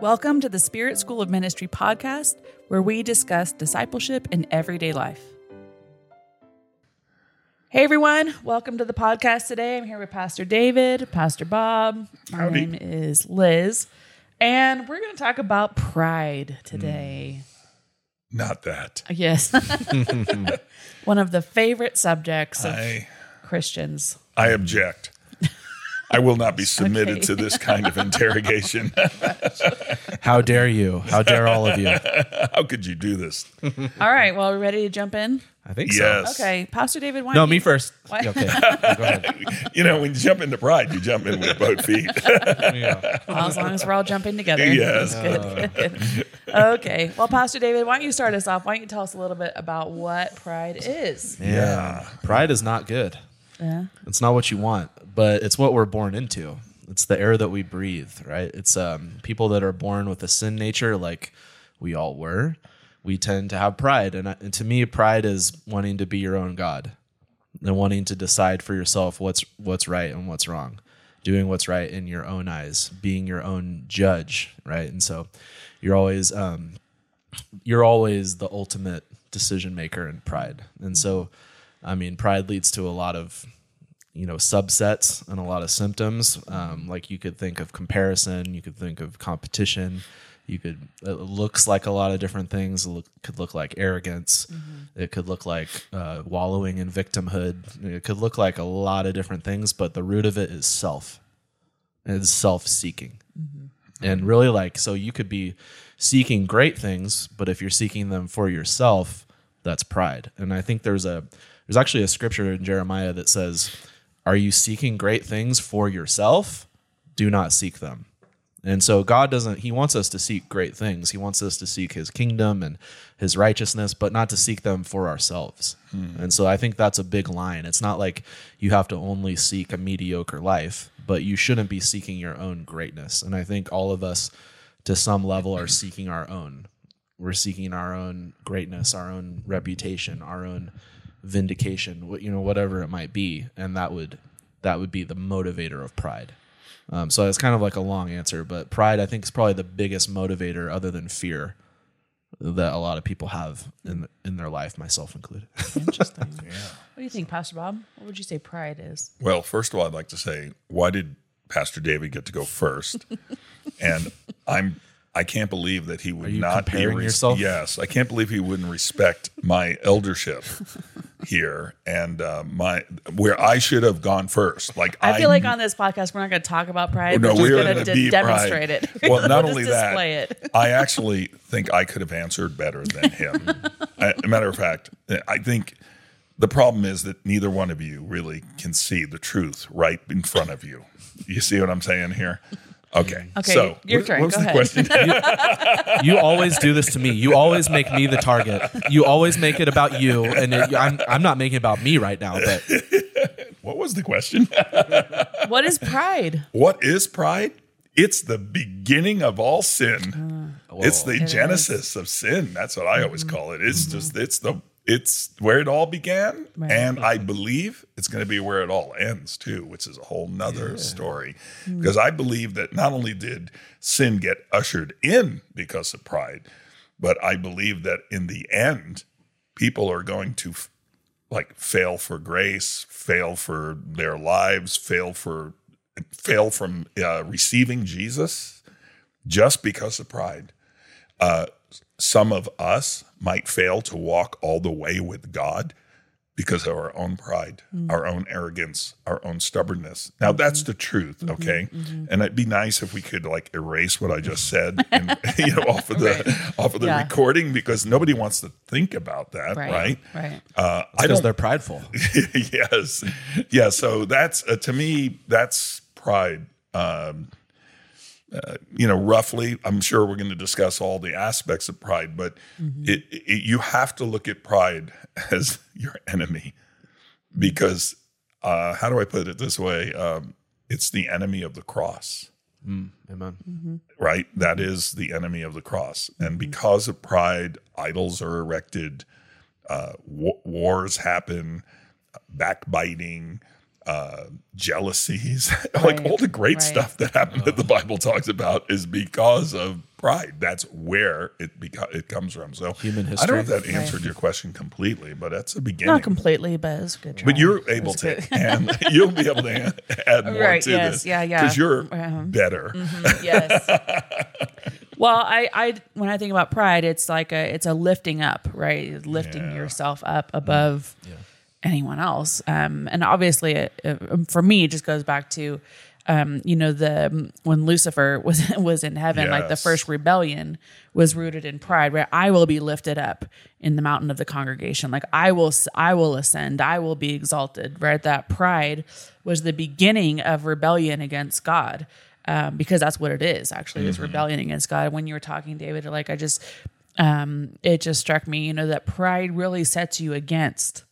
Welcome to the Spirit School of Ministry podcast, where we discuss discipleship in everyday life. Hey everyone, welcome to the podcast today. I'm here with Pastor David, Pastor Bob. My Howdy. name is Liz, and we're going to talk about pride today. Hmm. Not that. Uh, yes. One of the favorite subjects of I Christians. I object. I will not be submitted Okay. to this kind of interrogation. How dare you? How dare all of you? How could you do this? All right, well, are we ready to jump in? I think Yes. Okay, Pastor David, why. No, don't me you- first. What? Okay, go ahead. You know, when you jump into pride, you jump in with both feet. Yeah. Well, as long as we're all jumping together. Yes. That's good. good. Okay. Well, Pastor David, why don't you start us off? Why don't you tell us a little bit about what pride is? yeah, pride is not good. Yeah. It's not what you want, but it's what we're born into. It's the air that we breathe, right? It's um, people that are born with a sin nature, like we all were. We tend to have pride, and, and to me, pride is wanting to be your own god and wanting to decide for yourself what's what's right and what's wrong, doing what's right in your own eyes, being your own judge, right? And so, you're always um, you're always the ultimate decision maker in pride. And so, I mean, pride leads to a lot of, you know, subsets and a lot of symptoms. Um, like you could think of comparison, you could think of competition. You could, it looks like a lot of different things. It look, could look like arrogance. It could look like uh, wallowing in victimhood. It could look like a lot of different things, but the root of it is self. It's self seeking and really like so you could be seeking great things but if you're seeking them for yourself that's pride and i think there's a there's actually a scripture in jeremiah that says are you seeking great things for yourself? Do not seek them. And so god doesn't he wants us to seek great things. He wants us to seek his kingdom and his righteousness but not to seek them for ourselves. Hmm. And so i think that's a big line. It's not like you have to only seek a mediocre life but you shouldn't be seeking your own greatness. And i think all of us to some level are seeking our own. We're seeking our own greatness our own reputation our own vindication what you know whatever it might be and that would that would be the motivator of pride um, so it's kind of like a long answer but pride i think is probably the biggest motivator other than fear that a lot of people have in in their life myself included Interesting. What do you think, Pastor Bob? What would you say pride is? Well, first of all, I'd like to say, why did Pastor David get to go first? and I'm I can't believe that he would you not be comparing yourself? Yes, I can't believe he wouldn't respect my eldership here and uh, my where I should have gone first. Like I feel like on this podcast, we're not going to talk about pride. Oh, no, we're we're going gonna to deep demonstrate pride. it. Well, not We'll only that, it. I actually think I could have answered better than him. I, a matter of fact, I think the problem is that neither one of you really can see the truth right in front of you. You see what I'm saying here? Okay. Mm. Okay, So, your what, turn. what was Go the ahead. question? you always do this to me you always make me the target you always make it about you and it, I'm, I'm not making it about me right now but what was the question? What is pride? what is pride? It's the beginning of all sin. Uh, it's the genesis of sin. That's what I always mm-hmm. call it. It's mm-hmm. just it's the it's where it all began, Right. and I believe it's going to be where it all ends too, which is a whole nother story. Because I believe that not only did sin get ushered in because of pride, but I believe that in the end, people are going to f- like fail for grace, fail for their lives, fail for fail from uh, receiving Jesus just because of pride. Uh, some of us might fail to walk all the way with God because of our own pride, our own arrogance, our own stubbornness. Now that's the truth, okay? And it'd be nice if we could like erase what I just said, and, you know, off of the off of the Yeah. recording because nobody wants to think about that, right? Right. Uh, I because don't they're prideful yes yeah so that's uh, to me that's pride um uh, you know roughly i'm sure we're going to discuss all the aspects of pride but it, it you have to look at pride as your enemy because uh how do i put it this way? Um it's the enemy of the cross. Amen. Right? That is the enemy of the cross. And because of pride, idols are erected, uh, wa- wars happen, backbiting, uh, jealousies, like all the great right. stuff that happened that the Bible talks about is because of pride. That's where it beca- it comes from. So Human history. I don't know if that answered your question completely, but that's a beginning. Not completely, but it's a good. But you're able to, good. and you'll be able to add more Right, to yes, this. yeah, yeah. Because you're Uh-huh. better. yes. well, I, I, when I think about pride, it's like a, it's a lifting up, right? Lifting Yeah. yourself up above anyone else. Um, and obviously, it, it- for me, it just goes back to, um, you know, the when Lucifer was was in heaven, like the first rebellion was rooted in pride, where I will be lifted up in the mountain of the congregation, like I will, I will ascend, I will be exalted. Right, that pride was the beginning of rebellion against God um, because that's what it is actually is rebellion against God. When you were talking, David, like I just, um, it just struck me, you know, that pride really sets you against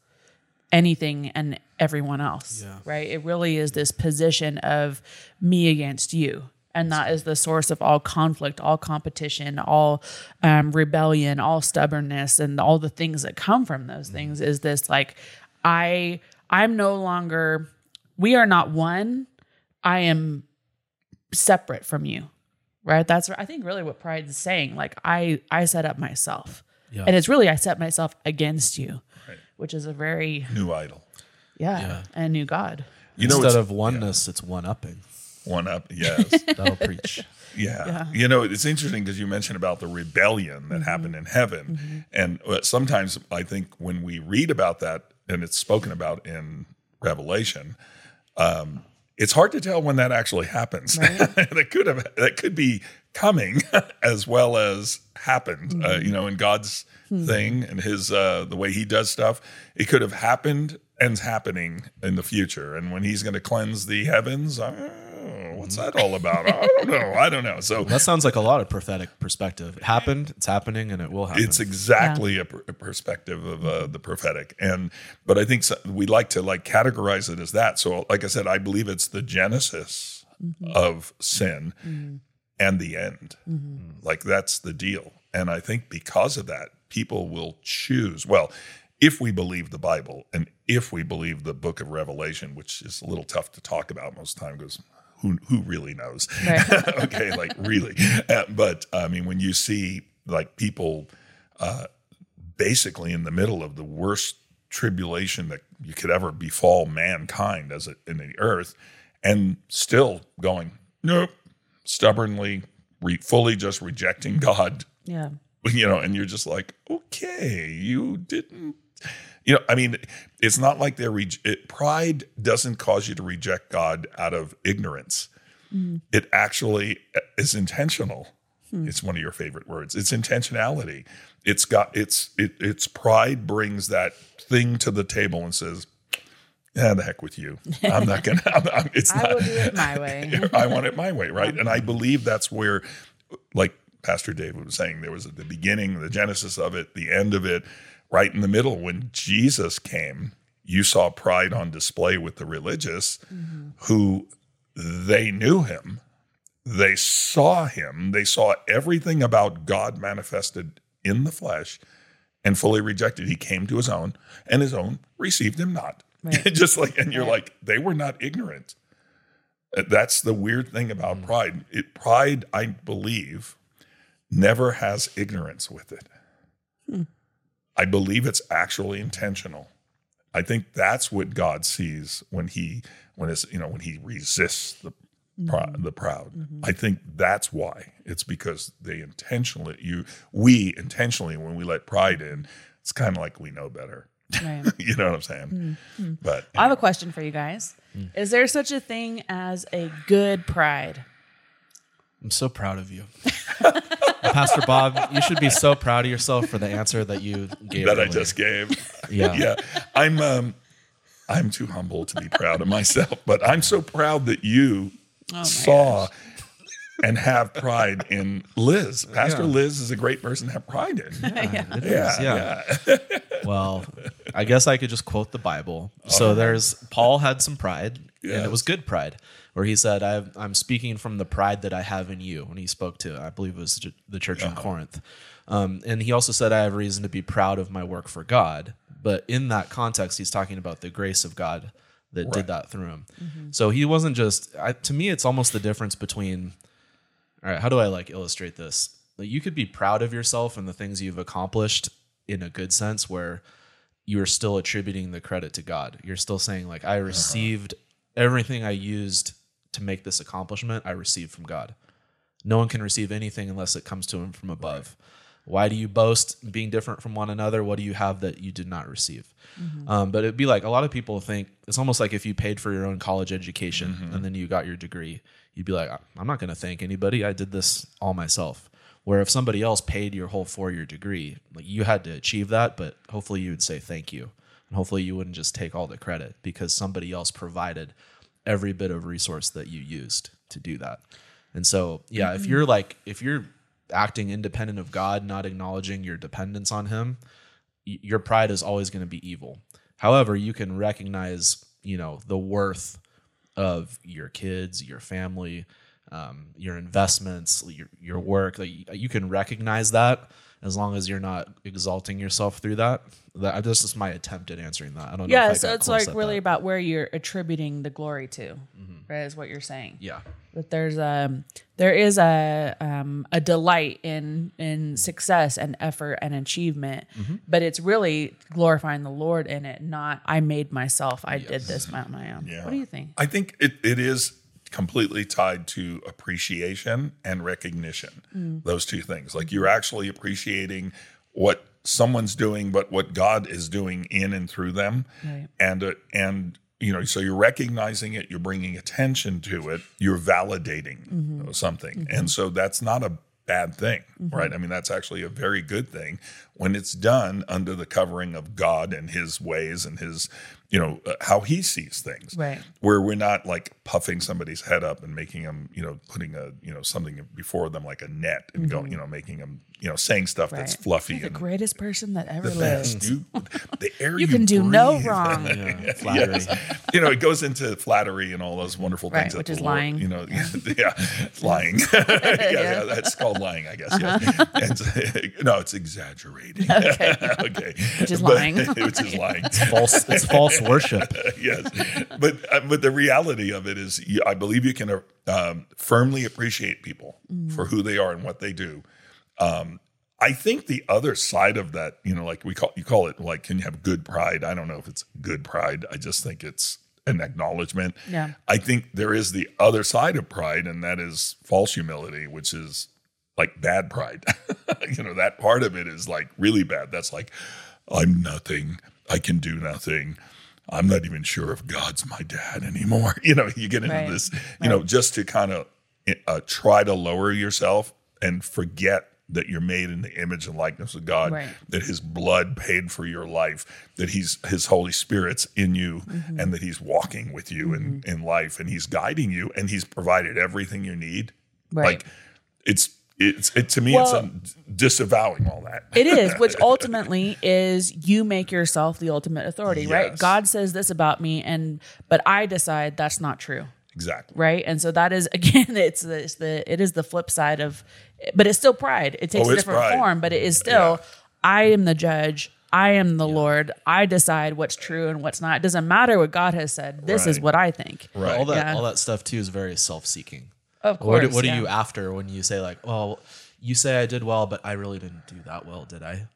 anything and everyone else, yeah. right? It really is this position of me against you. And that is the source of all conflict, all competition, all um, rebellion, all stubbornness, and all the things that come from those things. Is this like, I, I'm no longer, we are not one. I am separate from you right that's i think really what pride is saying like i i set up myself Yeah. and it's really i set myself against you which is a very New idol. yeah, and new god You know, Instead it's of oneness, it's one upping. one up. Yes. That'll preach. Yeah. You know, it's interesting because you mentioned about the rebellion that happened in heaven. And uh, sometimes I think when we read about that and it's spoken about in Revelation, um, it's hard to tell when that actually happens. that could have that could be coming as well as happened. Uh, you know, in God's thing and his uh, the way he does stuff, it could have happened and's happening in the future. And when he's going to cleanse the heavens, oh, what's that all about? I don't know. I don't know. So That sounds like a lot of prophetic perspective. It happened, it's happening, and it will happen. it's exactly a, per- a perspective of uh, the prophetic and but i think so, we like to like categorize it as that so like i said i believe it's the genesis of sin and the end. Like that's the deal. And i think because of that people will choose well if we believe the bible and if we believe the book of revelation which is a little tough to talk about most of the time because who, who really knows? Right. okay, like really. Uh, but I mean, when you see like people uh, basically in the middle of the worst tribulation that you could ever befall mankind as it in the earth, and still going, nope, stubbornly, re- fully just rejecting God, yeah you know, and you're just like, okay, you didn't. You know, I mean, it's not like they're re- it, pride doesn't cause you to reject God out of ignorance. Mm. It actually uh, is intentional. Hmm. It's one of your favorite words. It's intentionality. It's got it's it it's pride brings that thing to the table and says, "Yeah, the heck with you. I'm not gonna. I'm, I'm, it's i not. will do it my way I want it my way, right? And I believe that's where, like Pastor David was saying, there was at the beginning, the genesis of it, the end of it, right in the middle. When Jesus came, you saw pride on display with the religious mm-hmm. who they knew him, they saw him, they saw everything about God manifested in the flesh and fully rejected. He came to his own, and his own received him not. Right. Just like, and you're Right. like, they were not ignorant. Uh, That's the weird thing about mm. pride. It pride, I believe, never has ignorance with it. Hmm. I believe it's actually intentional. I think that's what God sees when he when it's you know when he resists the prou- mm-hmm. the proud. Mm-hmm. I think that's why. It's because they intentionally you we intentionally when we let pride in, it's kind of like we know better. Right you know what I'm saying? Mm, mm. But i have a question for you guys mm. is there such a thing as a good pride I'm so proud of you. Pastor Bob, you should be so proud of yourself for the answer that you gave. that I just gave. Yeah. yeah. I'm um I'm too humble to be proud of myself, but I'm so proud that you oh my saw and have pride in Liz. Pastor Yeah. Liz is a great person to have pride in. Yeah, It is, yeah. Well, I guess I could just quote the Bible. So uh-huh. there's Paul had some pride, and it was good pride, where he said, I've, "I'm speaking from the pride that I have in you." When he spoke to, I believe it was the church in uh-huh. Corinth, um, and he also said, "I have reason to be proud of my work for God." But in that context, he's talking about the grace of God that did that through him. Mm-hmm. So he wasn't just. I, to me, it's almost the difference between. All right, how do I like illustrate this? like, you could be proud of yourself and the things you've accomplished in a good sense where you're still attributing the credit to God. You're still saying like I uh-huh. received everything I used to make this accomplishment, I received from God. No one can receive anything unless it comes to him from above. Why do you boast being different from one another? What do you have that you did not receive? Mm-hmm. Um, but it'd be like a lot of people think it's almost like if you paid for your own college education mm-hmm. and then you got your degree, you'd be like, I'm not going to thank anybody. I did this all myself. Where if somebody else paid your whole four year degree, like you had to achieve that, but hopefully you would say thank you. And hopefully you wouldn't just take all the credit because somebody else provided every bit of resource that you used to do that. And so, yeah, if mm-hmm. you're like, if you're acting independent of God, not acknowledging your dependence on Him, your pride is always going to be evil. However, you can recognize, you know, the worth of your kids, your family, um, your investments, your, your work. Like, you can recognize that as long as you're not exalting yourself through that. That this is my attempt at answering that. I don't know. Yeah, if I so got it's like really that. about where you're attributing the glory to, right? Is what you're saying. yeah. That there's a there is a um, a delight in in success and effort and achievement, Mm-hmm. but it's really glorifying the Lord in it. Not I made myself. I did this on my own. Yeah. What do you think? I think it, it is completely tied to appreciation and recognition. Mm. Those two things. Like you're actually appreciating what someone's doing, but what God is doing in and through them. Right. And uh, and you know, so you're recognizing it, you're bringing attention to it, you're validating Mm-hmm. something. And so that's not a bad thing, Mm-hmm. right? I mean, that's actually a very good thing when it's done under the covering of God and his ways and his, you know, uh, how he sees things Right. where we're not like puffing somebody's head up and making them, you know, putting a, you know, something before them like a net and going, you know, making them, you know, saying stuff that's Mm-hmm. Fluffy You're the and greatest person that ever the lived. best. You, the air You you can do no wrong. Yeah. Flattery. Yes. You know, it goes into flattery and all those wonderful Right, things. that which is Lord- lying. You know, yeah, lying. yeah, yeah, that's called lying, I guess. Yes. And, no, it's Okay. okay. Which is But- lying. which is lying. False. It's false worship. yes, but uh, but the reality of it is, I believe you can uh, um, firmly appreciate people for who they are and what they do. Um, I think the other side of that, you know, like we call you call it like, can you have good pride? I don't know if it's good pride. I just think it's an acknowledgement. Yeah. I think there is the other side of pride, and that is false humility, which is like bad pride. you know, that part of it is like really bad. That's like, I'm nothing. I can do nothing. I'm not even sure if God's my dad anymore. You know, you get into Right. this, you know, just to kind of uh, try to lower yourself and forget that you're made in the image and likeness of God, Right. that his blood paid for your life, that he's his Holy Spirit's in you Mm-hmm. and that he's walking with you in, in life and he's guiding you and he's provided everything you need. Right. Like it's it's it to me Well- it's a disavowing all that. It is, which ultimately is you make yourself the ultimate authority, right? God says this about me, and but I decide that's not true, exactly. right? And so that is again, it's the, it's the it is the flip side of, but it's still pride. It takes Oh, a different pride. form, but it is still I am the judge. I am the Lord. I decide what's true and what's not. It doesn't matter what God has said. This is what I think. Right. All that. Yeah. All that stuff too is very self-seeking. Of course. What, are- what yeah. are you after when you say like, well, you say I did well, but I really didn't do that well, did I?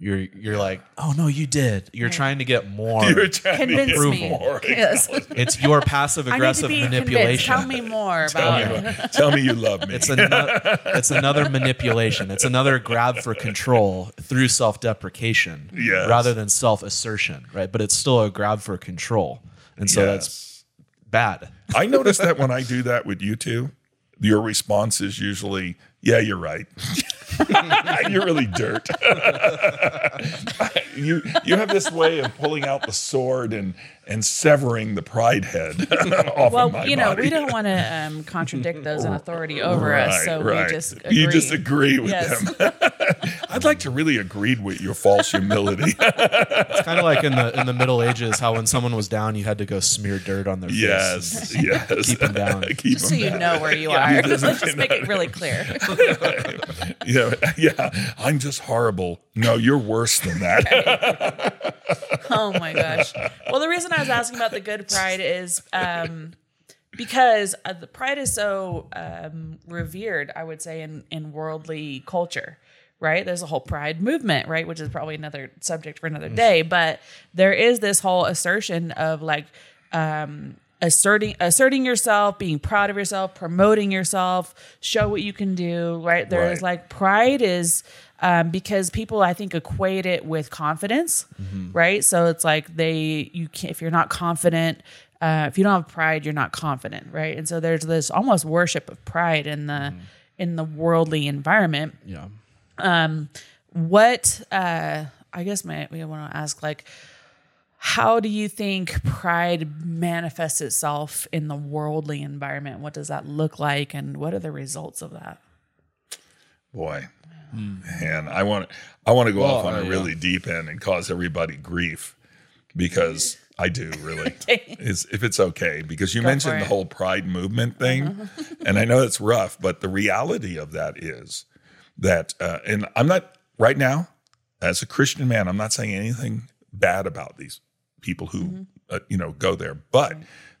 You're you're like, oh no, you did. You're trying to get more. You're trying to Convince get me. more. Yes. it's your passive I need to aggressive be convinced. manipulation. Tell me more Tell about me, it. tell me you love me. It's another, it's another manipulation. It's another grab for control through self-deprecation Yes. rather than self-assertion, right? But it's still a grab for control. And so that's bad. I notice that when I do that with you two, your response is usually, "Yeah, you're right. you're really dirt." you you have this way of pulling out the sword and and severing the pride head off Well, of my you know, body. we don't want to um, contradict those in authority over us, so right. we just agree. You just agree with Yes. them. I'd like to really agree with your false humility. It's kind of like in the in the Middle Ages, how when someone was down, you had to go smear dirt on their face. yes, yes. Keep 'em down. Keep just so 'em you down. know where you are. Let's just make it really clear. Yeah, yeah. I'm just horrible. No, you're worse than that. Oh my gosh. Well, the reason I was asking about the good pride is um, because uh, the pride is so um, revered, I would say, in in worldly culture. Right, there's a whole pride movement, right, which is probably another subject for another day. But there is this whole assertion of like um, asserting asserting yourself, being proud of yourself, promoting yourself, show what you can do. Right, there is Right. like pride is um, because people I think equate it with confidence, right? So it's like they you can't if you're not confident, uh, if you don't have pride, you're not confident, right? And so there's this almost worship of pride in the in the worldly environment. Yeah. What uh, I guess my we want to ask like. How do you think pride manifests itself in the worldly environment? What does that look like, and what are the results of that? Boy, and I want I want to go Well, off on uh, a yeah. really deep end and cause everybody grief because I do really. Okay. Is if it's okay because you Go mentioned the. Uh-huh. whole pride movement thing, and I know it's rough, but the reality of that is that, uh, and I'm not right now as a Christian man, I'm not saying anything bad about these people who Mm-hmm. uh, you know go there, but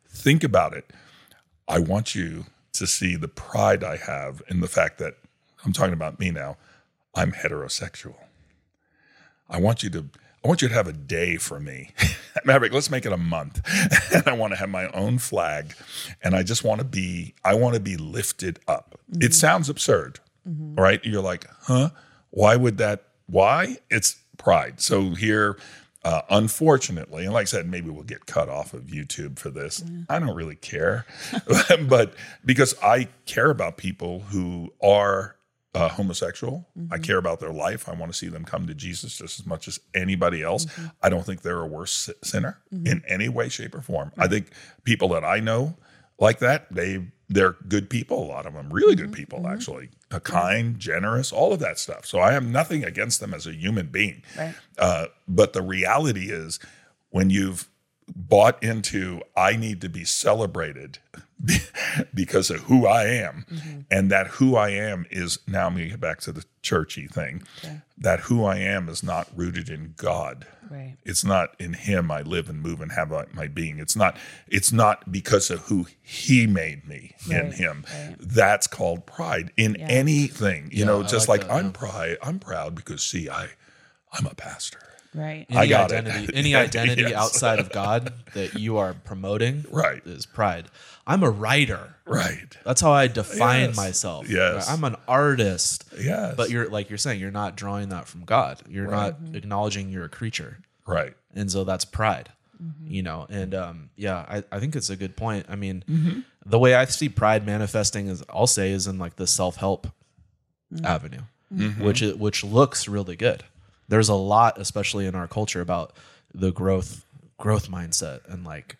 think about it. I want you to see the pride I have in the fact that I'm talking about me now. I'm heterosexual. I want you to I want you to have a day for me. Maverick, let's make it a month. and I want to have my own flag and I just want to be I want to be lifted up. It sounds absurd. Right? You're like, "Huh? Why would that why? It's pride. So here uh, unfortunately, and like I said, maybe we'll get cut off of YouTube for this. I don't really care, but because I care about people who are uh, homosexual, I care about their life. I want to see them come to Jesus just as much as anybody else. I don't think they're a worse si- sinner in any way, shape, or form. I think people that I know like that, they they're good people. A lot of them, really good people, actually, uh, kind, generous, all of that stuff. So I have nothing against them as a human being. Right. Uh, but the reality is, when you've bought into, I need to be celebrated because of who I am, mm-hmm. and that who I am is now. I'm going to get back to the churchy thing. That who I am is not rooted in God. Right. It's not in Him I live and move and have my being. It's not. It's not because of who He made me in Him. right. That's called pride in anything. You know, I just like like, that, I'm yeah. pride. I'm proud because see, I, I'm a pastor. Right. Any I got it. identity, any identity Yes. outside of God that you are promoting, Right. is pride. I'm a writer. Right. That's how I define Yes. myself. Yes. I'm an artist. Yes. But you're like you're saying, you're not drawing that from God. You're not acknowledging you're a creature. right. And so that's pride. You know, and um, yeah, I, I think it's a good point. I mean, Mm-hmm. the way I see pride manifesting is I'll say is in like the self help avenue, Mm-hmm. which it, which looks really good. There's a lot, especially in our culture, about the growth growth mindset and like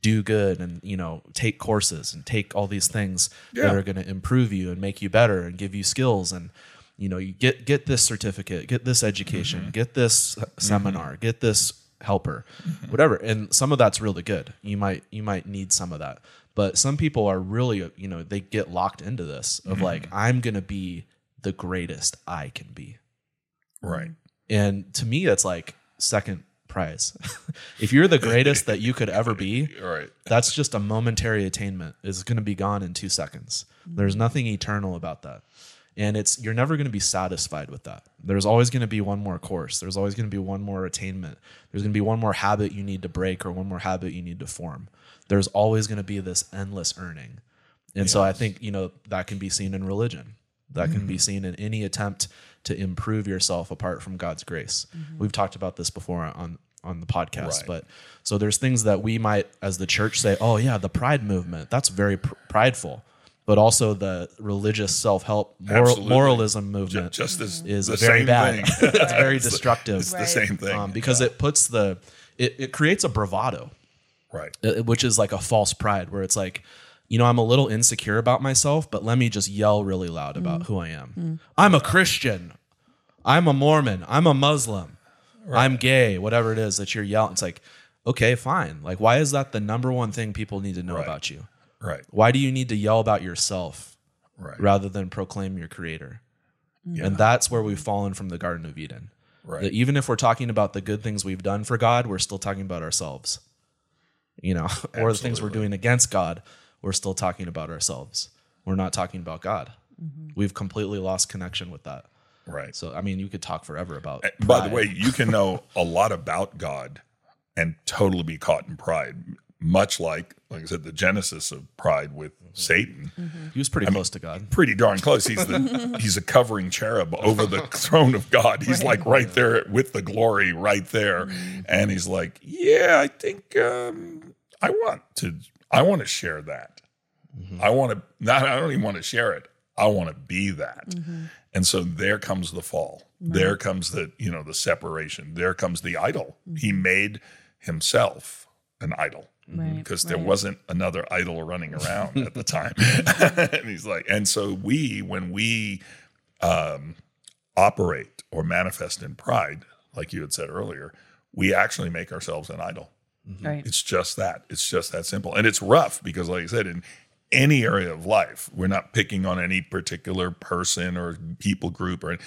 do good and you know take courses and take all these things that are going to improve you and make you better and give you skills. And you know you get get this certificate get this education Mm-hmm. get this seminar get this helper whatever. And some of that's really good. You might you might need some of that. But some people are really you know they get locked into this of Mm-hmm. like i'm going to be the greatest i can be. Right. And to me that's like second prize. If you're the greatest that you could ever be Right. that's just a momentary attainment. Is going to be gone in two seconds. There's nothing eternal about that. And it's you're never going to be satisfied with that. There's always going to be one more course. There's always going to be one more attainment. There's going to be one more habit you need to break or one more habit you need to form. There's always going to be this endless earning. And so i think you know that can be seen in religion. That can be mm. seen in any attempt to improve yourself apart from god's grace. We've talked about this before on on the podcast Right. but so there's things that we might as the church say oh yeah the pride movement that's very pr- prideful. But also the religious self-help moral, moralism movement Just is the very same bad. thing. it's very It's the- destructive. It's the same thing. um, because it puts the it, it creates a bravado. Right. uh, which is like a false pride where it's like you know i'm a little insecure about myself but let me just yell really loud about mm. who i am. Mm. I'm a christian. I'm a mormon. I'm a muslim. I'm gay whatever it is that you're yelling it's like okay fine. Like why is that the number one thing people need to know Right. about you? Right. why do you need to yell about yourself Right. rather than proclaim your creator? Mm. Yeah. and that's where we've fallen from the garden of eden. Right. that even if we're talking about the good things we've done for God, we're still talking about ourselves. You know, or the things we're doing against God, we're still talking about ourselves. We're not talking about God. Mm-hmm. We've completely lost connection with that. Right. So, I mean, you could talk forever about. Eh, by the way, you can know a lot about God and totally be caught in pride, much like, like I said, the genesis of pride with mm-hmm. Satan. Mm-hmm. he was pretty close to God. Pretty darn close. He's the he's a covering cherub over the throne of God. He's like right there with the glory right there, and he's like, yeah, I think um, I want to. I want to share that. I want to not. I don't even want to share it. I want to be that. And so there comes the fall. There comes the you know the separation. There comes the idol. He made himself an idol Right, because there right. wasn't another idol running around at the time. and he's like, and so we, when we um, operate or manifest in pride, like you had said earlier, we actually make ourselves an idol. Mm-hmm. Right. It's just that. It's just that simple. And it's rough because, like I said, in any area of life, we're not picking on any particular person or people group or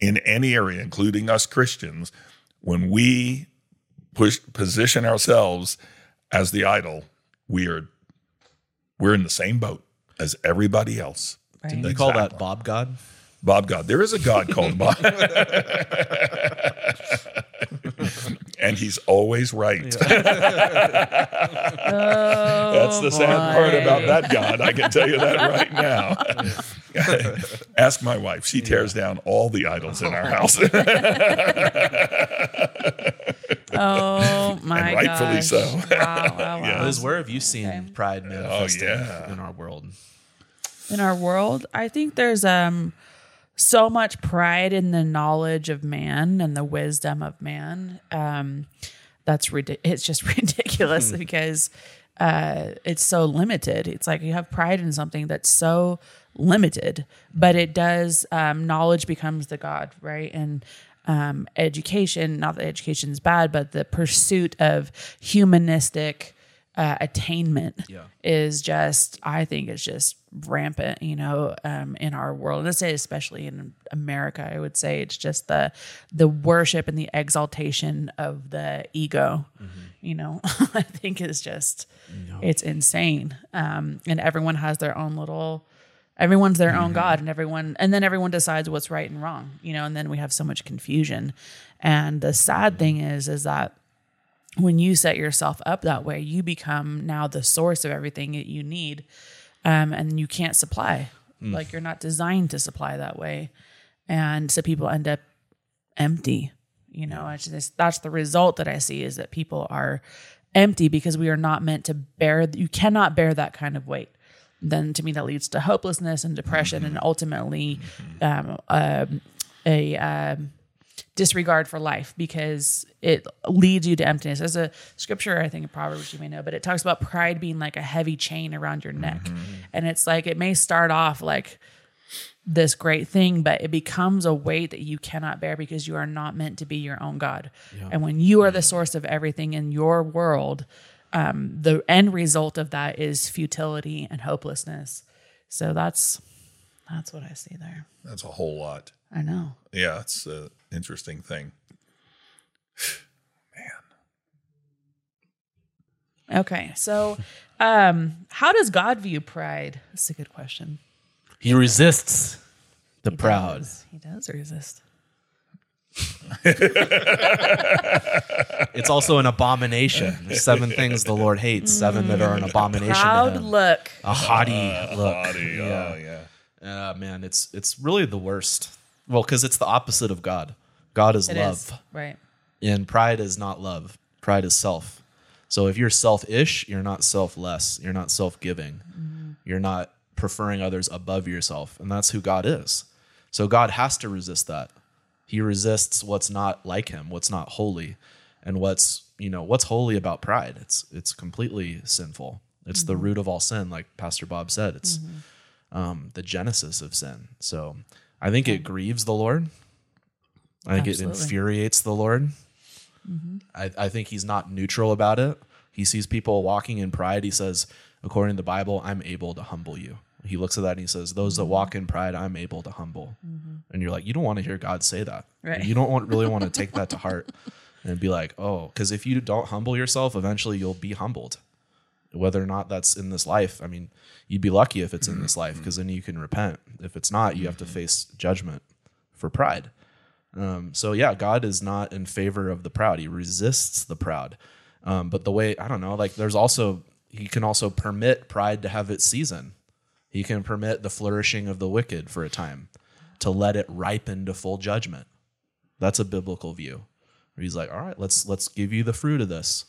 in any area, including us Christians, when we push position ourselves as the idol, we are we're in the same boat as everybody else. Right. You call that Bob God? Bob God. There is a God called Bob. and he's always right. That's the sad part about that God. I can tell you that right now. Ask my wife. She tears down all the idols in our house. Oh my And rightfully gosh. so. Wow, wow, wow. Liz, where have you seen pride manifesting Oh, yeah. in our world? in our world i think there's um so much pride in the knowledge of man and the wisdom of man. Um that's ridiculous it's just ridiculous because uh it's so limited. It's like you have pride in something that's so limited but it does um knowledge becomes the god right? And um education not that education is bad but the pursuit of humanistic uh, attainment Yeah. is just I think it's just rampant, you know, um, in our world. Let's say especially in America, I would say it's just the the worship and the exaltation of the ego. You know, I think is just it's insane. Um, and everyone has their own little everyone's their own god and everyone and then everyone decides what's right and wrong you know and then we have so much confusion and the sad thing is is that when you set yourself up that way, you become now the source of everything that you need, um, and you can't supply. Like you're not designed to supply that way, and so people end up empty. You know, it's just, that's the result that I see is that people are empty because we are not meant to bear. You cannot bear that kind of weight. Then to me, that leads to hopelessness and depression, and ultimately, um, um, a um, disregard for life because it leads you to emptiness. There's a scripture, I think in Proverbs you may know, but it talks about pride being like a heavy chain around your neck. And it's like it may start off like this great thing, but it becomes a weight that you cannot bear because you are not meant to be your own God. And when you are the source of everything in your world, um, the end result of that is futility and hopelessness. So that's that's what I see there. That's a whole lot. I know. Yeah, it's an interesting thing. Man. Okay, so um, how does God view pride? That's a good question. He resists the He proud. does. He does resist. It's also an abomination. There's seven things the Lord hates, seven that are an abomination to Proud him. look. A haughty look. Body, oh, yeah. Uh, man, it's it's really the worst. Well, because it's the opposite of God. God is It love, is right. and pride is not love. Pride is self. So if you're selfish, you're not selfless. You're not self-giving. You're not preferring others above yourself, and that's who God is. So God has to resist that. He resists what's not like Him, what's not holy, and what's you know what's holy about pride. It's it's completely sinful. It's the root of all sin, like Pastor Bob said. It's um, the genesis of sin. So I think it grieves the Lord. I think Absolutely. it infuriates the Lord. Mm-hmm. I, I think he's not neutral about it. He sees people walking in pride. He says, according to the Bible, I'm able to humble you. He looks at that and he says, Those that mm-hmm. walk in pride, I'm able to humble. Mm-hmm. And you're like, You don't want to hear God say that. Right. You don't want, really want to take that to heart and be like, Oh, because if you don't humble yourself, eventually you'll be humbled. Whether or not that's in this life. I mean, you'd be lucky if it's in this life because then you can repent. If it's not, you have to face judgment for pride. Um, so yeah, God is not in favor of the proud. He resists the proud. Um, but the way I don't know, like there's also he can also permit pride to have its season. He can permit the flourishing of the wicked for a time to let it ripen to full judgment. That's a biblical view. Where he's like, all right, let's let's give you the fruit of this.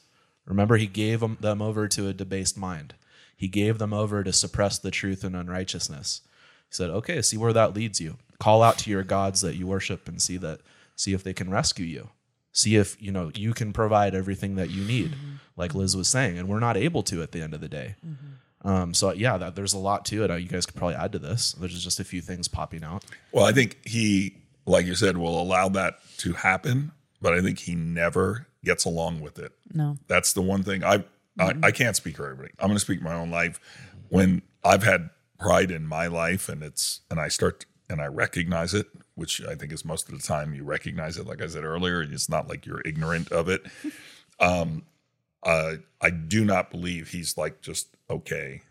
Remember, he gave them, them over to a debased mind. He gave them over to suppress the truth and unrighteousness. He said, okay, see where that leads you. Call out to your gods that you worship and see that see if they can rescue you. See if you know you can provide everything that you need, like Liz was saying, and we're not able to at the end of the day. Um, so yeah, that, there's a lot to it. Uh, You guys could probably add to this. There's just a few things popping out. Well, I think he, like you said, will allow that to happen, but I think he never gets along with it. No. That's the one thing I I, I can't speak for everybody. I'm going to speak my own life. When I've had pride in my life, and it's and I start and I recognize it, which I think is most of the time you recognize it. Like I said earlier, it's not like you're ignorant of it. Um, uh, I do not believe he's like just okay.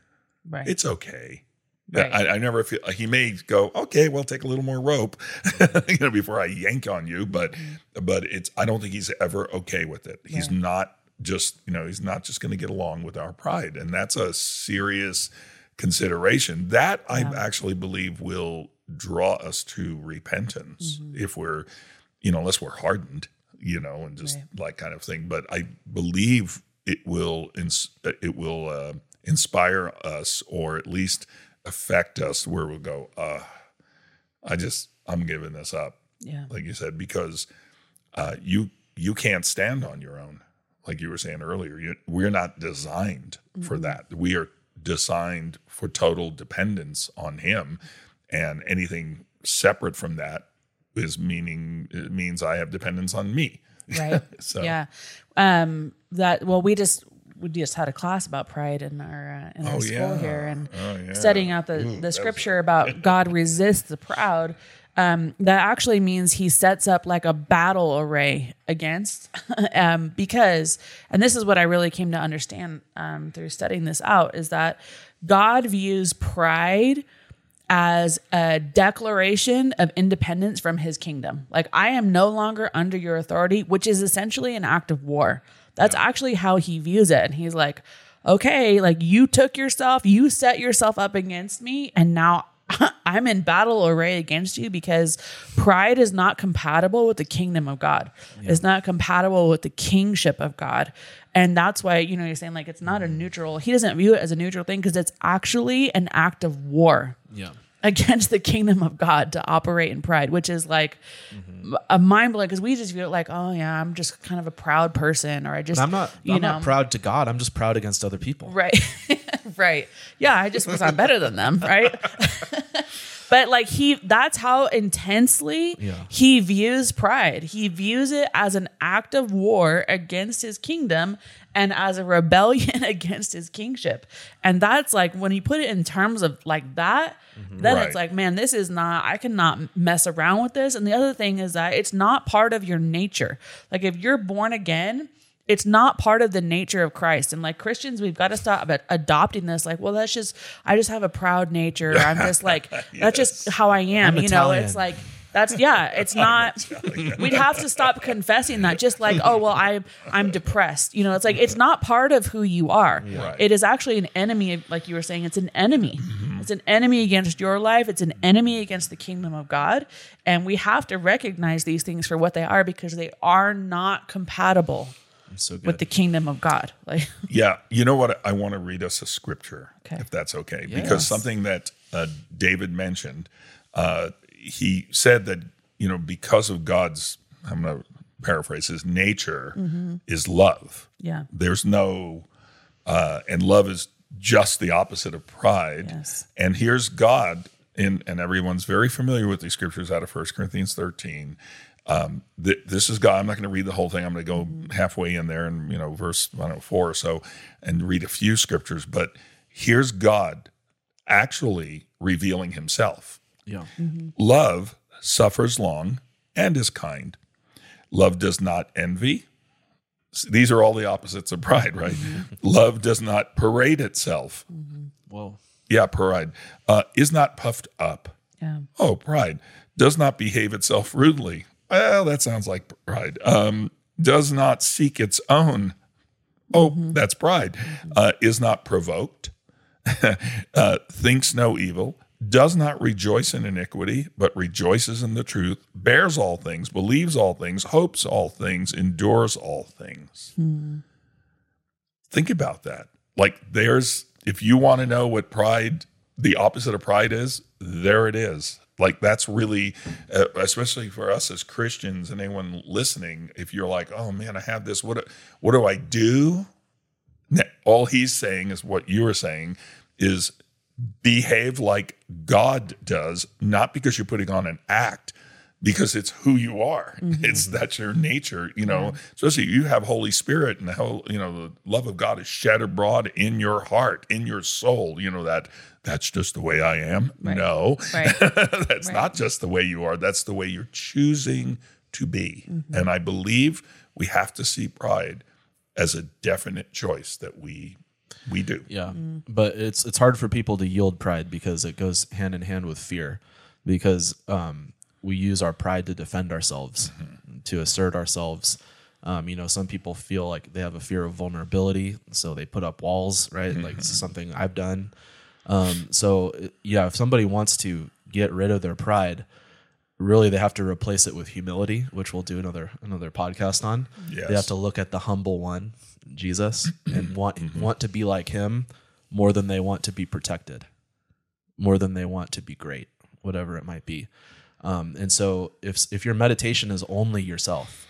Right. It's okay. Right. I, I never feel he may go okay. Well, take a little more rope, you know, before I yank on you. But but it's I don't think he's ever okay with it. He's Yeah. not just you know he's not just going to get along with our pride, and that's a serious consideration that I actually believe will draw us to repentance Mm-hmm. if we're you know unless we're hardened you know and just like kind of thing. But I believe it will ins- it will uh, inspire us or at least affect us where we'll go. Uh, I just I'm giving this up yeah. like you said, because uh, you you can't stand on your own, like you were saying earlier. You, we're not designed for that. We are designed for total dependence on Him, and anything separate from that is meaning it means I have dependence on me. right So- yeah um that well we just we just had a class about pride in our uh, in our Oh, school yeah. here and Oh, yeah. studying out the the scripture about god resists the proud um that actually means he sets up like a battle array against um because and this is what i really came to understand um through studying this out is that god views pride as a declaration of independence from his kingdom. Like, I am no longer under your authority, which is essentially an act of war. That's actually how he views it. And he's like, okay, like you took yourself, you set yourself up against me, and now I'm in battle array against you because pride is not compatible with the kingdom of God. It's not compatible with the kingship of God. And that's why, you know, you're saying like it's not a mm. neutral, he doesn't view it as a neutral thing because it's actually an act of war Yeah. Against the kingdom of God to operate in pride, which is like Mm-hmm. a mind blowing because we just view it like, oh yeah, I'm just kind of a proud person, or I just I'm not. you I'm know, not proud to God. I'm just proud against other people. right, right, yeah, I just was I'm better than them, right? but like he, that's how intensely Yeah. he views pride. He views it as an act of war against his kingdom and as a rebellion against his kingship. And that's like when you put it in terms of like that, mm-hmm. then Right. it's like, man, this is not, I cannot mess around with this. And the other thing is that it's not part of your nature. Like if you're born again, it's not part of the nature of Christ. And like Christians, we've got to stop adopting this. Like, well, that's just, I just have a proud nature. I'm just like, that's just how I am. I'm you know, it's like, that's yeah, it's not. We'd have to stop confessing that. Just like, oh well, I I'm depressed. You know, it's like it's not part of who you are. Right. It is actually an enemy, like you were saying. It's an enemy. Mm-hmm. It's an enemy against your life. It's an enemy against the kingdom of God. And we have to recognize these things for what they are because they are not compatible So with the kingdom of God. Like, Yeah, you know what? I want to read us a scripture, Okay. if that's okay, Yes. because something that uh, David mentioned, uh, he said that you know because of God's, I'm going to paraphrase his nature is love. yeah, There's no, uh, and love is just the opposite of pride. Yes. And here's God, in, and everyone's very familiar with these scriptures out of 1 Corinthians 13. Um, th- this is God. I'm not going to read the whole thing. I'm going to go halfway in there and, you know, verse, I don't know, four or so, and read a few scriptures. But here's God actually revealing himself. Yeah. Love suffers long and is kind. Love does not envy, these are all the opposites of pride, right? Love does not parade itself. Whoa. Yeah, pride. Uh, is not puffed up. Yeah. Oh, pride. Does not behave itself rudely. Well, that sounds like pride. Um, does not seek its own. Oh, that's pride. Uh, is not provoked. uh, thinks no evil. Does not rejoice in iniquity, but rejoices in the truth. Bears all things. Believes all things. Hopes all things. Endures all things. Think about that. Like, there's, if you want to know what pride, the opposite of pride is, there it is. Like, that's really, uh, especially for us as Christians and anyone listening, if you're like, oh man, I have this, what, what do I do? All he's saying is what you were saying is behave like God does, not because you're putting on an act, because it's who you are. Mm-hmm. It's that's your nature, you know. Especially you have Holy Spirit and the whole, you know, the love of God is shed abroad in your heart, in your soul. You know that that's just the way I am. No, Right. that's not just the way you are. That's the way you're choosing to be. Mm-hmm. And I believe we have to see pride as a definite choice that we we do. Yeah, but it's it's hard for people to yield pride because it goes hand in hand with fear, because um, we use our pride to defend ourselves, to assert ourselves. Um, you know, some people feel like they have a fear of vulnerability, so they put up walls, right? Like this is something I've done. Um, so yeah, if somebody wants to get rid of their pride, really they have to replace it with humility, which we'll do another another podcast on. Yes. They have to look at the humble one, Jesus, and want want to be like him more than they want to be protected, more than they want to be great, whatever it might be. Um, and so if if your meditation is only yourself,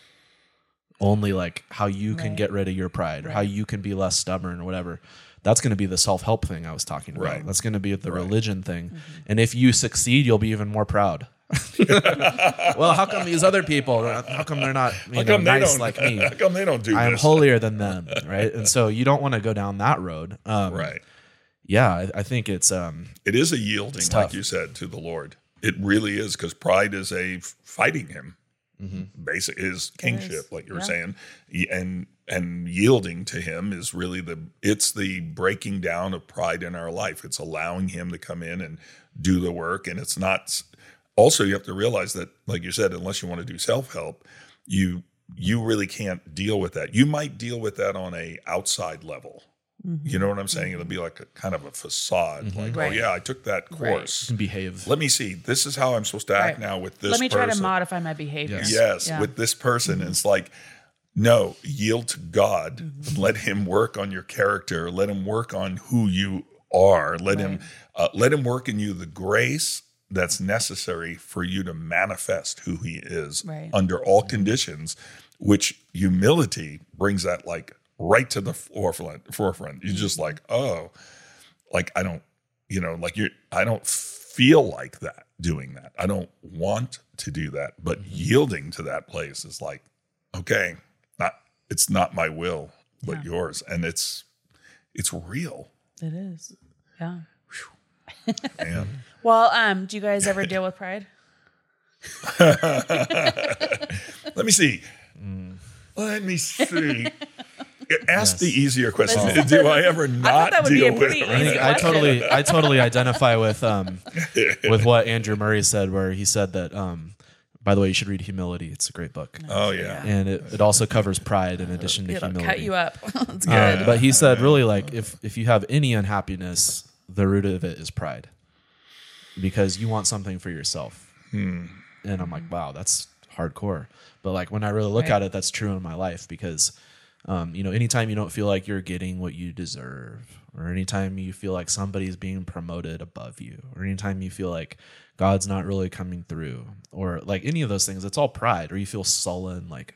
only like how you can get rid of your pride or how you can be less stubborn or whatever, that's going to be the self help thing I was talking about. Right. That's going to be the religion thing. And if you succeed, you'll be even more proud. well, how come these other people? How come they're not you know, come they nice like me? How come they don't do I am this? holier than them, right? And so you don't want to go down that road. Um, Right. Yeah, I, I think it's um, It is a yielding, like you said, to the Lord. It really is because pride is a fighting Him. Basic is kingship, like you were Yeah. saying, and and yielding to Him is really the it's the breaking down of pride in our life. It's allowing Him to come in and do the work, and it's not. S- Also, you have to realize that, like you said, unless you want to do self help, you you really can't deal with that. You might deal with that on a outside level. You know what I'm saying? It'll be like a kind of a facade, like, oh yeah, I took that course. behave. Let me see. This is how I'm supposed to act Right. now with this. Let me try to modify my behavior. Yes. Yes, Yeah. with this person, it's like, no, yield to God. Mm-hmm. Let Him work on your character. Let Him work on who you are. Let Him uh, let Him work in you the grace that's necessary for you to manifest who He is Right. under all conditions. Which humility brings that like right to the forefront. Forefront. You're just like, oh, like I don't, you know, like you're. I don't feel like that doing that. I don't want to do that, but mm-hmm. yielding to that place is like, okay, not it's not my will, but Yeah. yours, and it's it's real. It is. Yeah. Man. Well, um, do you guys ever deal with pride? Let me see. Let me see. Ask the easier question. Let's- Do I ever not that would be deal a with pretty it? I easy I totally, I totally identify with um, with what Andrew Murray said, where he said that. Um, by the way, you should read Humility. It's a great book, Oh yeah. and it, it also covers pride in addition to It'll humility. cut you up. It's Uh, good. but he said, really, like if if you have any unhappiness, the root of it is pride, because you want something for yourself. And I'm like, wow, that's hardcore. But like when I really look Right. at it, that's true in my life because, um, you know, anytime you don't feel like you're getting what you deserve, or anytime you feel like somebody's being promoted above you, or anytime you feel like God's not really coming through, or like any of those things, it's all pride. Or you feel sullen, like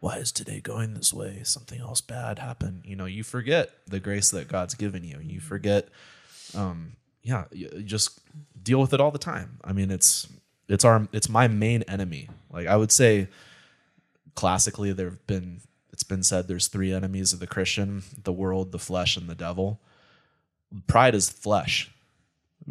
why is today going this way? Something else bad happened. You know, you forget the grace that God's given you. You forget, um, yeah, just deal with it all the time. I mean, it's it's our it's my main enemy. Like I would say, classically, there've been it's been said there's three enemies of the Christian: the world, the flesh, and the devil. Pride is flesh.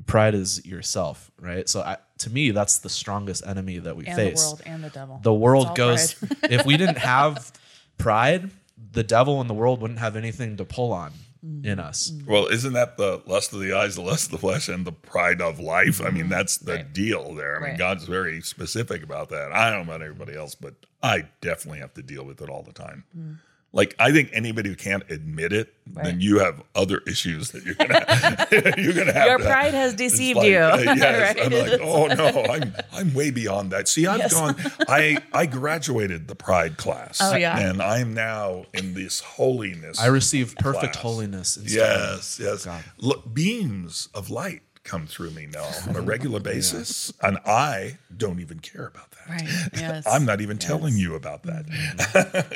Pride is yourself, right? So I, to me, that's the strongest enemy that we and face the world and the devil. the world goes if we didn't have pride the devil and the world wouldn't have anything to pull on Mm-hmm. in us. Mm-hmm. Well, isn't that the lust of the eyes, the lust of the flesh, and the pride of life? I mean, mm-hmm. that's the Right. deal there. I mean, Right. God's very specific about that. I don't know about everybody else, but I definitely have to deal with it all the time. Mm-hmm. Like, I think anybody who can't admit it, then Mm. You have other issues that you're gonna you're gonna have. Your to- pride has deceived like, you. uh, yes, right? I'm like, oh no, I'm I'm way beyond that. See, I've Yes. gone. I I graduated the pride class. Oh, yeah. and I'm now in this holiness. I received perfect Class. holiness. Instead Yes, yes. God. Look, beams of light come through me now on a regular basis, and I don't even care about that. Right. Yes. I'm not even telling you about that.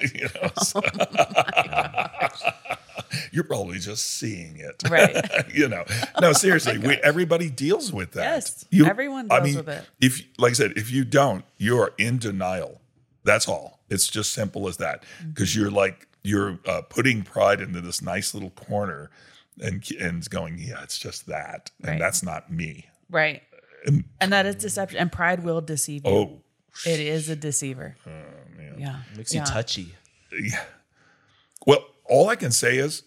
you know, so- you're probably just seeing it, Right. you know, no, seriously, we, everybody deals with that. Yes, everyone deals with it. If, like I said, if you don't, you are in denial. That's all. It's just simple as that. Mm-hmm. Because you're like you're uh, putting pride into this nice little corner, and and going, yeah, it's just that, and Right. that's not me. Right. And and that is deception. And pride will deceive you. Oh, It is a deceiver. Oh, Yeah. it makes yeah. you touchy. yeah. Well, all I can say is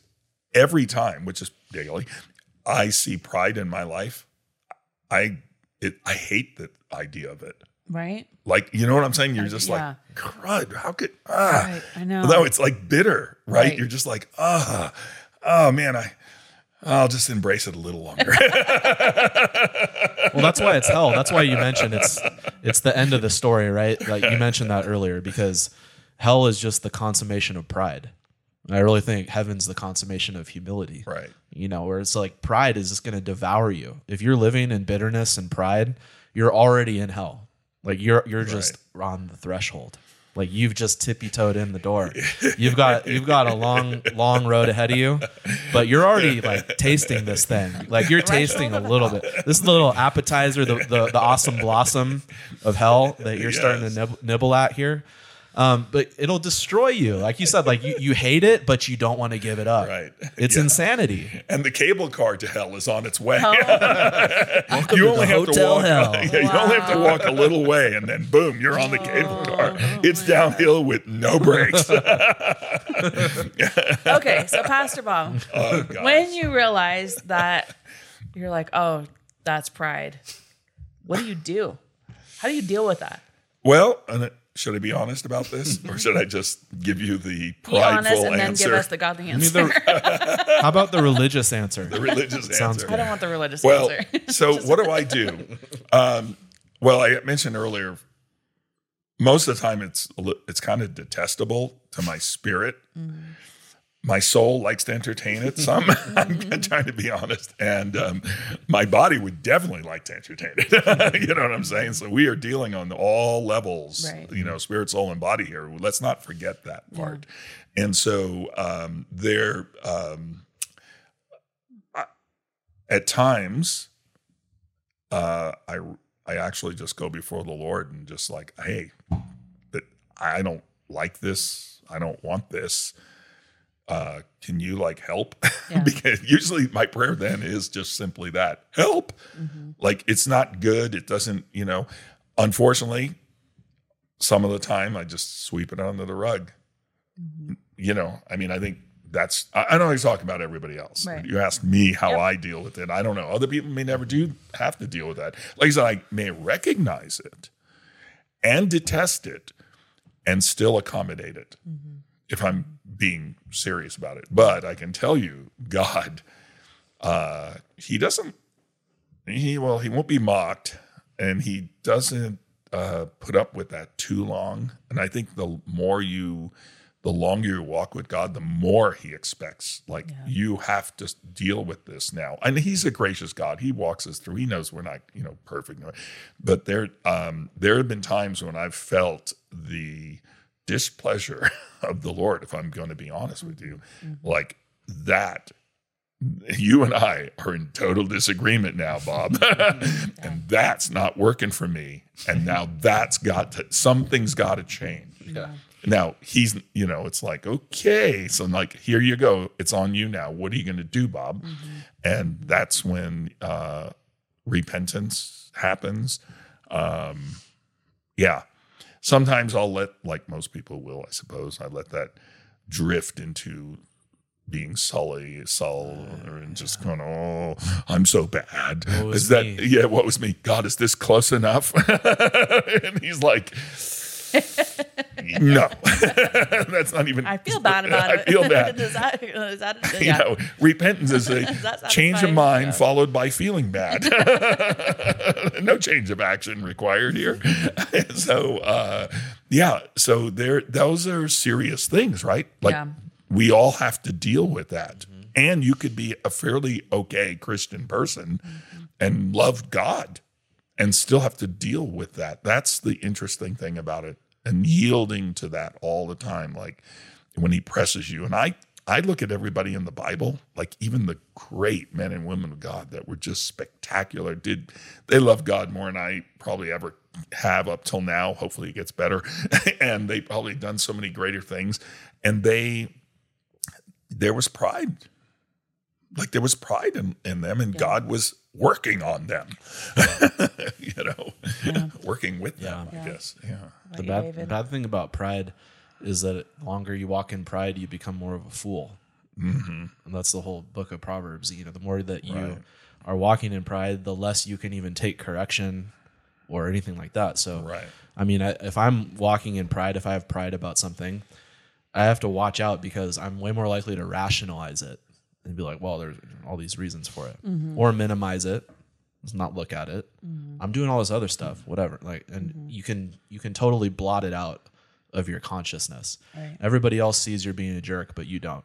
every time, which is daily, I see pride in my life. I it I hate the idea of it. Right? Like, you know what I'm saying? You're just yeah. like, crud, how could ah Right. I know. no, it's like bitter, right? Right. You're just like, ah, oh man, I I'll just embrace it a little longer. Well, that's why it's hell. That's why you mentioned it's it's the end of the story, right? Like you mentioned that earlier because hell is just the consummation of pride. And I really think heaven's the consummation of humility. right. You know, where it's like pride is just going to devour you. If you're living in bitterness and pride, you're already in hell. Like you're you're just on the threshold. Like you've just tippy toed in the door. You've got you've got a long long road ahead of you, but you're already like tasting this thing. Like you're tasting a little bit. This is the little appetizer, the the, the awesome blossom of hell that you're starting to Yes. nib- nibble at here. Um, but it'll destroy you. Like you said, like you, you hate it, but you don't want to give it up. Right. It's Yeah. insanity. And the cable car to hell is on its way. Welcome you only have to walk. hell. Yeah, you only have to walk a little way, and then boom, you're on the cable car. it's downhill with no brakes. okay. So, Pastor Bob, oh, when you realize that you're like, oh, that's pride, what do you do? How do you deal with that? well, and it- should I be honest about this, or should I just give you the Be prideful honest and then answer, give us the godly I mean, answer. the- how about the religious answer? the religious Sounds answer? I don't want the religious Well, answer. so what do I do? Um, well, I mentioned earlier. Most of the time, it's it's kind of detestable to my spirit. My soul likes to entertain it some. I'm trying to be honest, and um, my body would definitely like to entertain it. you know what I'm saying? So we are dealing on all levels. Right. You know, spirit, soul, and body here. Let's not forget that part. And so um, there. Um, I- at times, uh, I I actually just go before the Lord and just like, hey, but I don't like this. I don't want this. Uh, can you like help? Yeah. because usually my prayer then is just simply that help. Mm-hmm. Like it's not good. It doesn't, you know. Unfortunately, some of the time I just sweep it under the rug. Mm-hmm. You know, I mean, I think that's I I don't always talk about everybody else. Right. You ask me how Yep. I deal with it. I don't know. Other people may never do have to deal with that. Like I said, I may recognize it and detest it and still accommodate it mm-hmm. if I'm being serious about it. But I can tell you, God, uh, He doesn't. He well, He won't be mocked, and He doesn't uh, put up with that too long. And I think the more you, the longer you walk with God, the more He expects. Like you have to deal with this now. And He's a gracious God. He walks us through. He knows we're not, you know, perfect. But there, um, there have been times when I've felt the displeasure of the Lord. If I'm going to be honest with you, like that you and I are in total disagreement now, Bob. and that's not working for me. And now that's got to, something's got to change. Yeah. Now he's, you know, it's like, okay. So, I'm like, here you go. It's on you now. What are you going to do, Bob? And that's when uh, repentance happens. Um, yeah. Sometimes I'll let, like most people will, I suppose, I let that drift into being sully, sully, and just ah. going, "Oh, I'm so bad." was is that me? yeah? What was me? God, is this close enough? and he's like, "No, that's not even." I feel bad about I it. I feel bad. is that, is that, You yeah. know, repentance is a that change of mind Yeah. followed by feeling bad. no change of action required here. so, uh, yeah, so there, those are serious things, right? Like Yeah. we all have to deal with that. And you could be a fairly okay Christian person and love God and still have to deal with that. That's the interesting thing about it. And yielding to that all the time, like when he presses you. And I I look at everybody in the Bible, like even the great men and women of God that were just spectacular. Did they love God more than I probably ever have up till now? Hopefully it gets better. and they probably done so many greater things. And they there was pride. Like there was pride in, in them, and God was working on them. you know, working with them, Yeah. I guess. Yeah. The bad, the bad thing about pride is that the longer you walk in pride, you become more of a fool. Mm-hmm. And that's the whole book of Proverbs. You know, the more that you Right. are walking in pride, the less you can even take correction or anything like that. So, Right. I mean, I, if I'm walking in pride, if I have pride about something, I have to watch out because I'm way more likely to rationalize it and be like, well, there's all these reasons for it, mm-hmm. or minimize it, just not look at it. Mm-hmm. I'm doing all this other stuff, whatever. Like, and mm-hmm. you can you can totally blot it out of your consciousness. Right. Everybody else sees you're being a jerk, but you don't.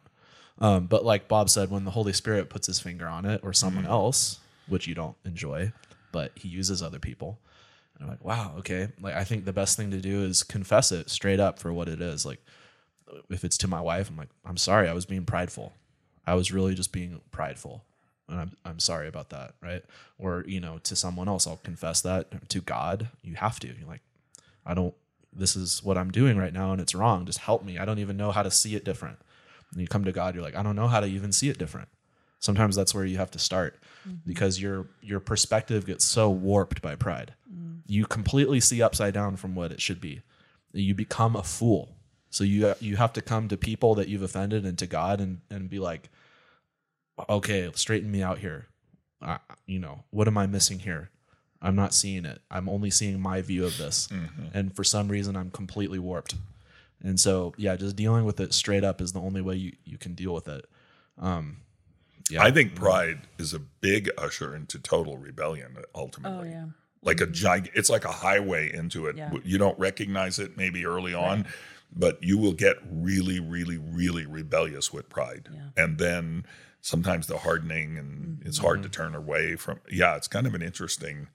Um, but like Bob said, when the Holy Spirit puts his finger on it, or someone else, which you don't enjoy, but he uses other people, and I'm like, wow, okay. Like, I think the best thing to do is confess it straight up for what it is. Like, if it's to my wife, I'm like, I'm sorry, I was being prideful. I was really just being prideful. And I'm, I'm sorry about that. Right. Or, you know, to someone else, I'll confess that to God. You have to. You're like, I don't, this is what I'm doing right now and it's wrong. Just help me. I don't even know how to see it different. And you come to God, you're like, I don't know how to even see it different. Sometimes that's where you have to start because your your perspective gets so warped by pride. You completely see upside down from what it should be. You become a fool. So you you have to come to people that you've offended and to God and and be like, okay, straighten me out here. Uh, you know, what am I missing here? I'm not seeing it. I'm only seeing my view of this. Mm-hmm. And for some reason, I'm completely warped. And so, yeah, just dealing with it straight up is the only way you, you can deal with it. Um, yeah. I think pride is a big usher into total rebellion ultimately. Oh, yeah. Like a mm-hmm. gig it's like a highway into it. Yeah. You don't recognize it maybe early on, but you will get really, really, really rebellious with pride. Yeah. And then sometimes the hardening and it's hard to mm-hmm. turn away from yeah, it's kind of an interesting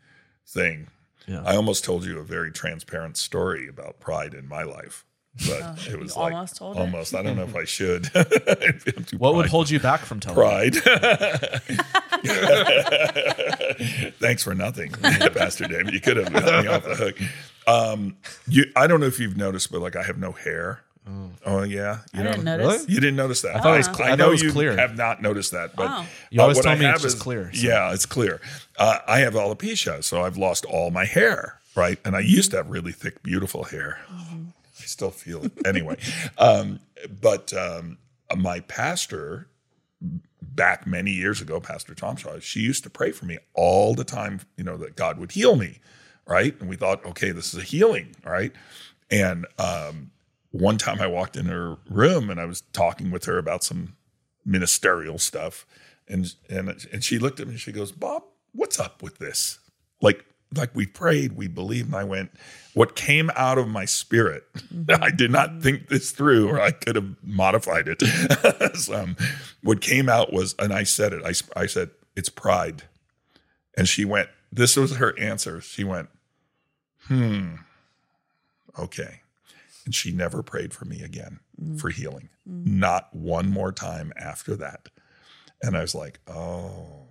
thing. Yeah. I almost told you a very transparent story about pride in my life. But it was like almost told it? almost. I don't know if I should. I'm too what would hold you back from telling? pride. Thanks for nothing, Pastor David. You could have let me off the hook. Um, you, I don't know if you've noticed, but like I have no hair. Oh, yeah, you I didn't know- notice. You didn't notice that. I thought it was cl- I thought know it was you clear. have not noticed that, but Oh. You always what tell I me it's have just is- clear, so. Yeah, it's clear. Uh, I have alopecia, so I've lost all my hair. Right, and I used to have really thick, beautiful hair. I still feel it anyway. Um, but um, my pastor back many years ago, Pastor Tom Shaw, she used to pray for me all the time, you know, that God would heal me, right? And we thought, okay, this is a healing, right? And um, one time I walked in her room and I was talking with her about some ministerial stuff, and and and she looked at me and she goes, Bob, what's up with this? Like like we prayed, we believed, and I went, what came out of my spirit, I did not think this through, or I could have modified it. Some, what came out was, and I said it, I, I said, it's pride. And she went, this was her answer. She went, hmm, okay. And she never prayed for me again for healing. Not one more time after that. And I was like, oh,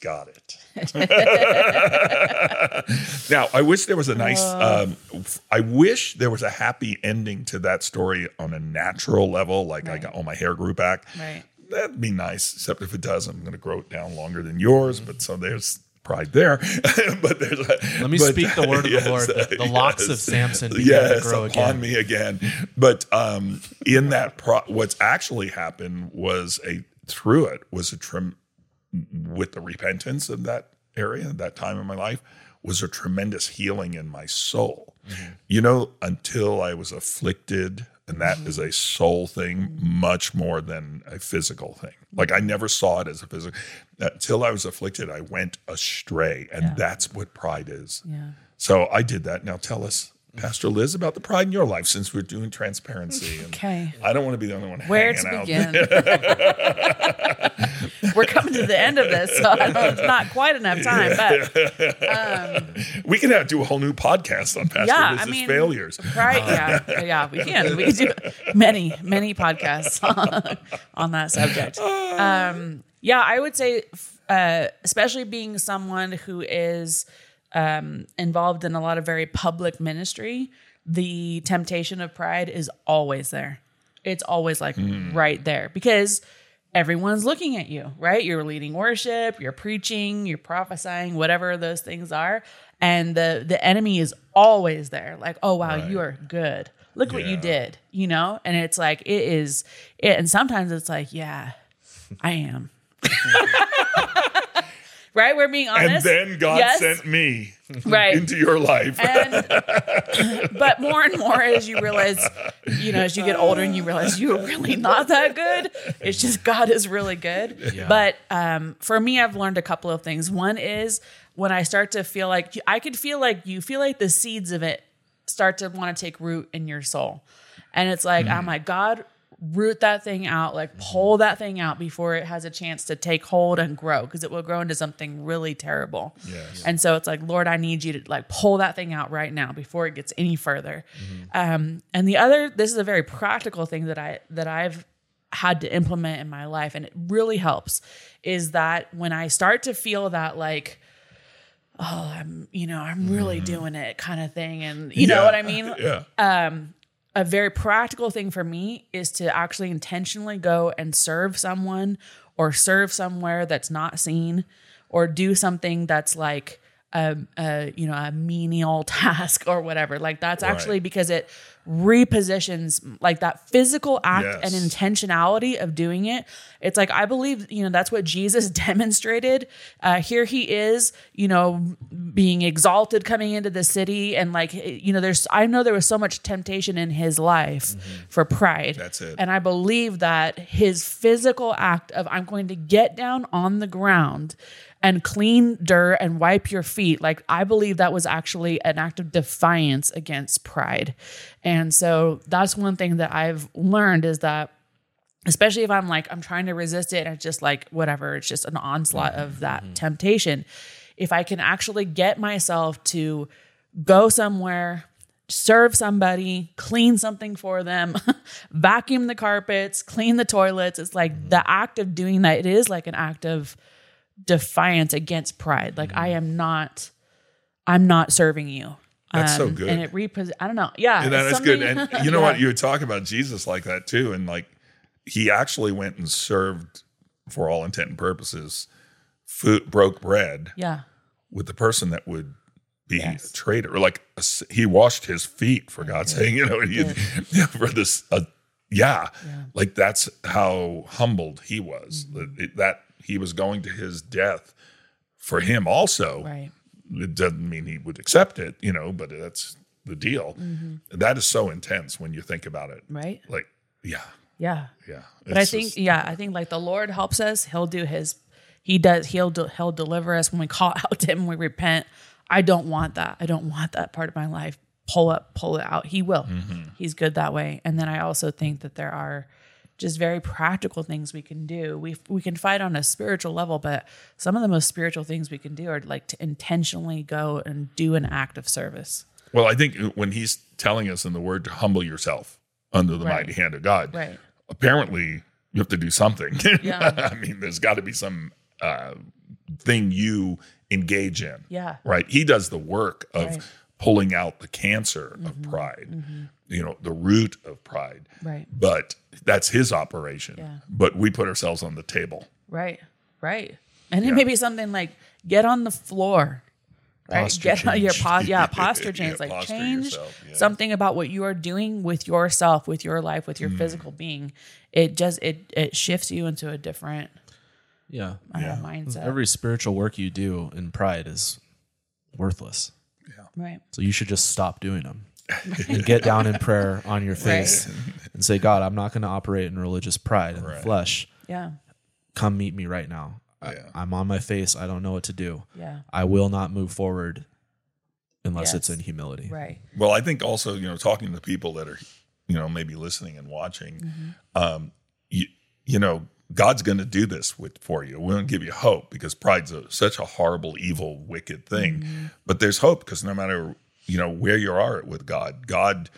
got it. now, I wish there was a nice, um, f- I wish there was a happy ending to that story on a natural level, like I got all my hair grew back. Right. That'd be nice, except if it does, I'm going to grow it down longer than yours. But so there's pride there, but there's a, Let me but- speak the word of the Lord. The, the locks of Samson began to grow upon again. me again. But um, in that, pro- what's actually happened was a through it was a trim with the repentance of that area, that time in my life, was a tremendous healing in my soul. Mm-hmm. You know, until I was afflicted, and that mm-hmm. is a soul thing much more than a physical thing. Like I never saw it as a physical. Until I was afflicted, I went astray, and that's what pride is. Yeah. So I did that. Now tell us, Pastor Liz, about the pride in your life since we're doing transparency. And Okay. I don't want to be the only one Where to begin? We're coming to the end of this, so I know it's not quite enough time. But We can have, do a whole new podcast on Pastor yeah, Liz's I mean, failures. Right? Yeah, yeah. We can. We can do many, many podcasts on that subject. Um, yeah, I would say, uh, especially being someone who is um, involved in a lot of very public ministry, the temptation of pride is always there. It's always like right there because everyone's looking at you, right? You're leading worship, you're preaching, you're prophesying, whatever those things are. And the the enemy is always there. Like, oh wow, you are good. Look what you did, you know? And it's like it is it, and sometimes it's like, yeah, I am. right? We're being honest. And then God Yes. sent me right. into your life. And but more and more as you realize, you know, as you get older and you realize you're really not that good. It's just God is really good. Yeah. But um, for me, I've learned a couple of things. One is when I start to feel like I could feel like you feel like the seeds of it start to want to take root in your soul, and it's like I'm like God. Root that thing out, like mm-hmm. pull that thing out before it has a chance to take hold and grow, because it will grow into something really terrible. Yes. And so it's like, Lord, I need you to like pull that thing out right now before it gets any further. Mm-hmm. Um, and the other, this is a very practical thing that I that I've had to implement in my life, and it really helps, is that when I start to feel that like, oh, I'm, you know, I'm really mm-hmm. doing it kind of thing, and you know what I mean? Yeah. Um, a very practical thing for me is to actually intentionally go and serve someone or serve somewhere that's not seen or do something that's like a, a you know a menial task or whatever. Like that's actually because it repositions like that physical act Yes. and intentionality of doing it. It's like i believe you know that's what jesus demonstrated. Uh here he is you know being exalted coming into the city and like you know there's i know there was so much temptation in his life for pride. That's it. and i believe that his physical act of i'm going to get down on the ground and clean dirt and wipe your feet. Like i believe that was actually an act of defiance against pride. And so that's one thing that i've learned is that especially if I'm like I'm trying to resist it and it's just like whatever, it's just an onslaught of that mm-hmm. temptation. If I can actually get myself to go somewhere, serve somebody, clean something for them, vacuum the carpets, clean the toilets, it's like mm-hmm. the act of doing that it is like an act of defiance against pride. Like I am not I'm not serving you. Um, That's so good. And it repos I don't know. Yeah. And that it's is good. And you know Yeah. what? You were talking about Jesus like that too. And like he actually went and served, for all intent and purposes, food, broke bread Yeah. with the person that would be Yes. a traitor. Or like a he washed his feet for God's sake, you know, he, for this. Uh, yeah, like that's how humbled he was. Mm-hmm. It- that he was going to his death for him also. Right. It doesn't mean he would accept it, you know, but that's the deal. Mm-hmm. That is so intense when you think about it. Right. Like, yeah, Yeah. yeah. But I think, just- yeah, I think like the Lord helps us. He'll do his, he does, he'll, do, he'll deliver us when we call out to him, when we repent. I don't want that. I don't want that part of my life. Pull up, pull it out. He will. He's good that way. And then I also think that there are just very practical things we can do. We we can fight on a spiritual level, but some of the most spiritual things we can do are like to intentionally go and do an act of service. well, I think when he's telling us in the word to humble yourself under the Right. mighty hand of God, Right. apparently you have to do something. Yeah. I mean, there's got to be some uh, thing you engage in. Yeah. Right. He does the work of Right. pulling out the cancer of pride, you know, the root of pride. Right. But that's his operation. Yeah. But we put ourselves on the table. Right. Right. And it may be something like get on the floor. Right? Posture get on your change. po- yeah, posture Yeah, change. like posture change yourself, yeah. something about what you are doing with yourself, with your life, with your physical being. It just it it shifts you into a different Yeah. uh, mindset. Every spiritual work you do in pride is worthless. Yeah. Right. So you should just stop doing them and get down in prayer on your face and say, God, I'm not going to operate in religious pride in the flesh. Yeah. Come meet me right now. I, Yeah. I'm on my face. I don't know what to do. Yeah. I will not move forward unless Yes. it's in humility. Right. Well, I think also, you know, talking to people that are, you know, maybe listening and watching, um, you, you know, God's going to do this with for you. We don't give you hope because pride's a, such a horrible, evil, wicked thing. But there's hope because no matter you know where you are with God, God,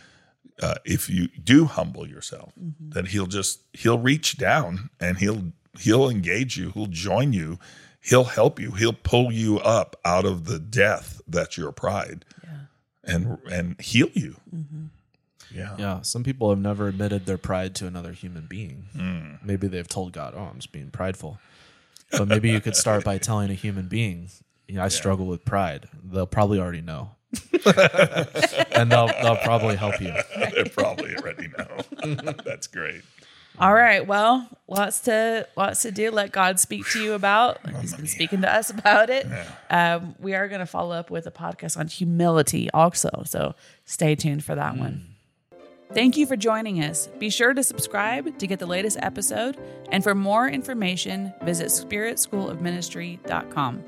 uh, if you do humble yourself, then He'll just He'll reach down and He'll He'll engage you. He'll join you. He'll help you. He'll pull you up out of the death that's your pride, and and heal you. Yeah. Yeah. Some people have never admitted their pride to another human being. Hmm. Maybe they've told God, oh, I'm just being prideful. But maybe you could start by telling a human being, you know, I struggle with pride. They'll probably already know. and they'll, they'll probably help you. They're probably already know. That's great. All right. Well, lots to lots to do. Let God speak to you about. He's been speaking to us about it. Um, we are going to follow up with a podcast on humility also. So stay tuned for that one. Thank you for joining us. Be sure to subscribe to get the latest episode. And for more information, visit spiritschoolofministry.com.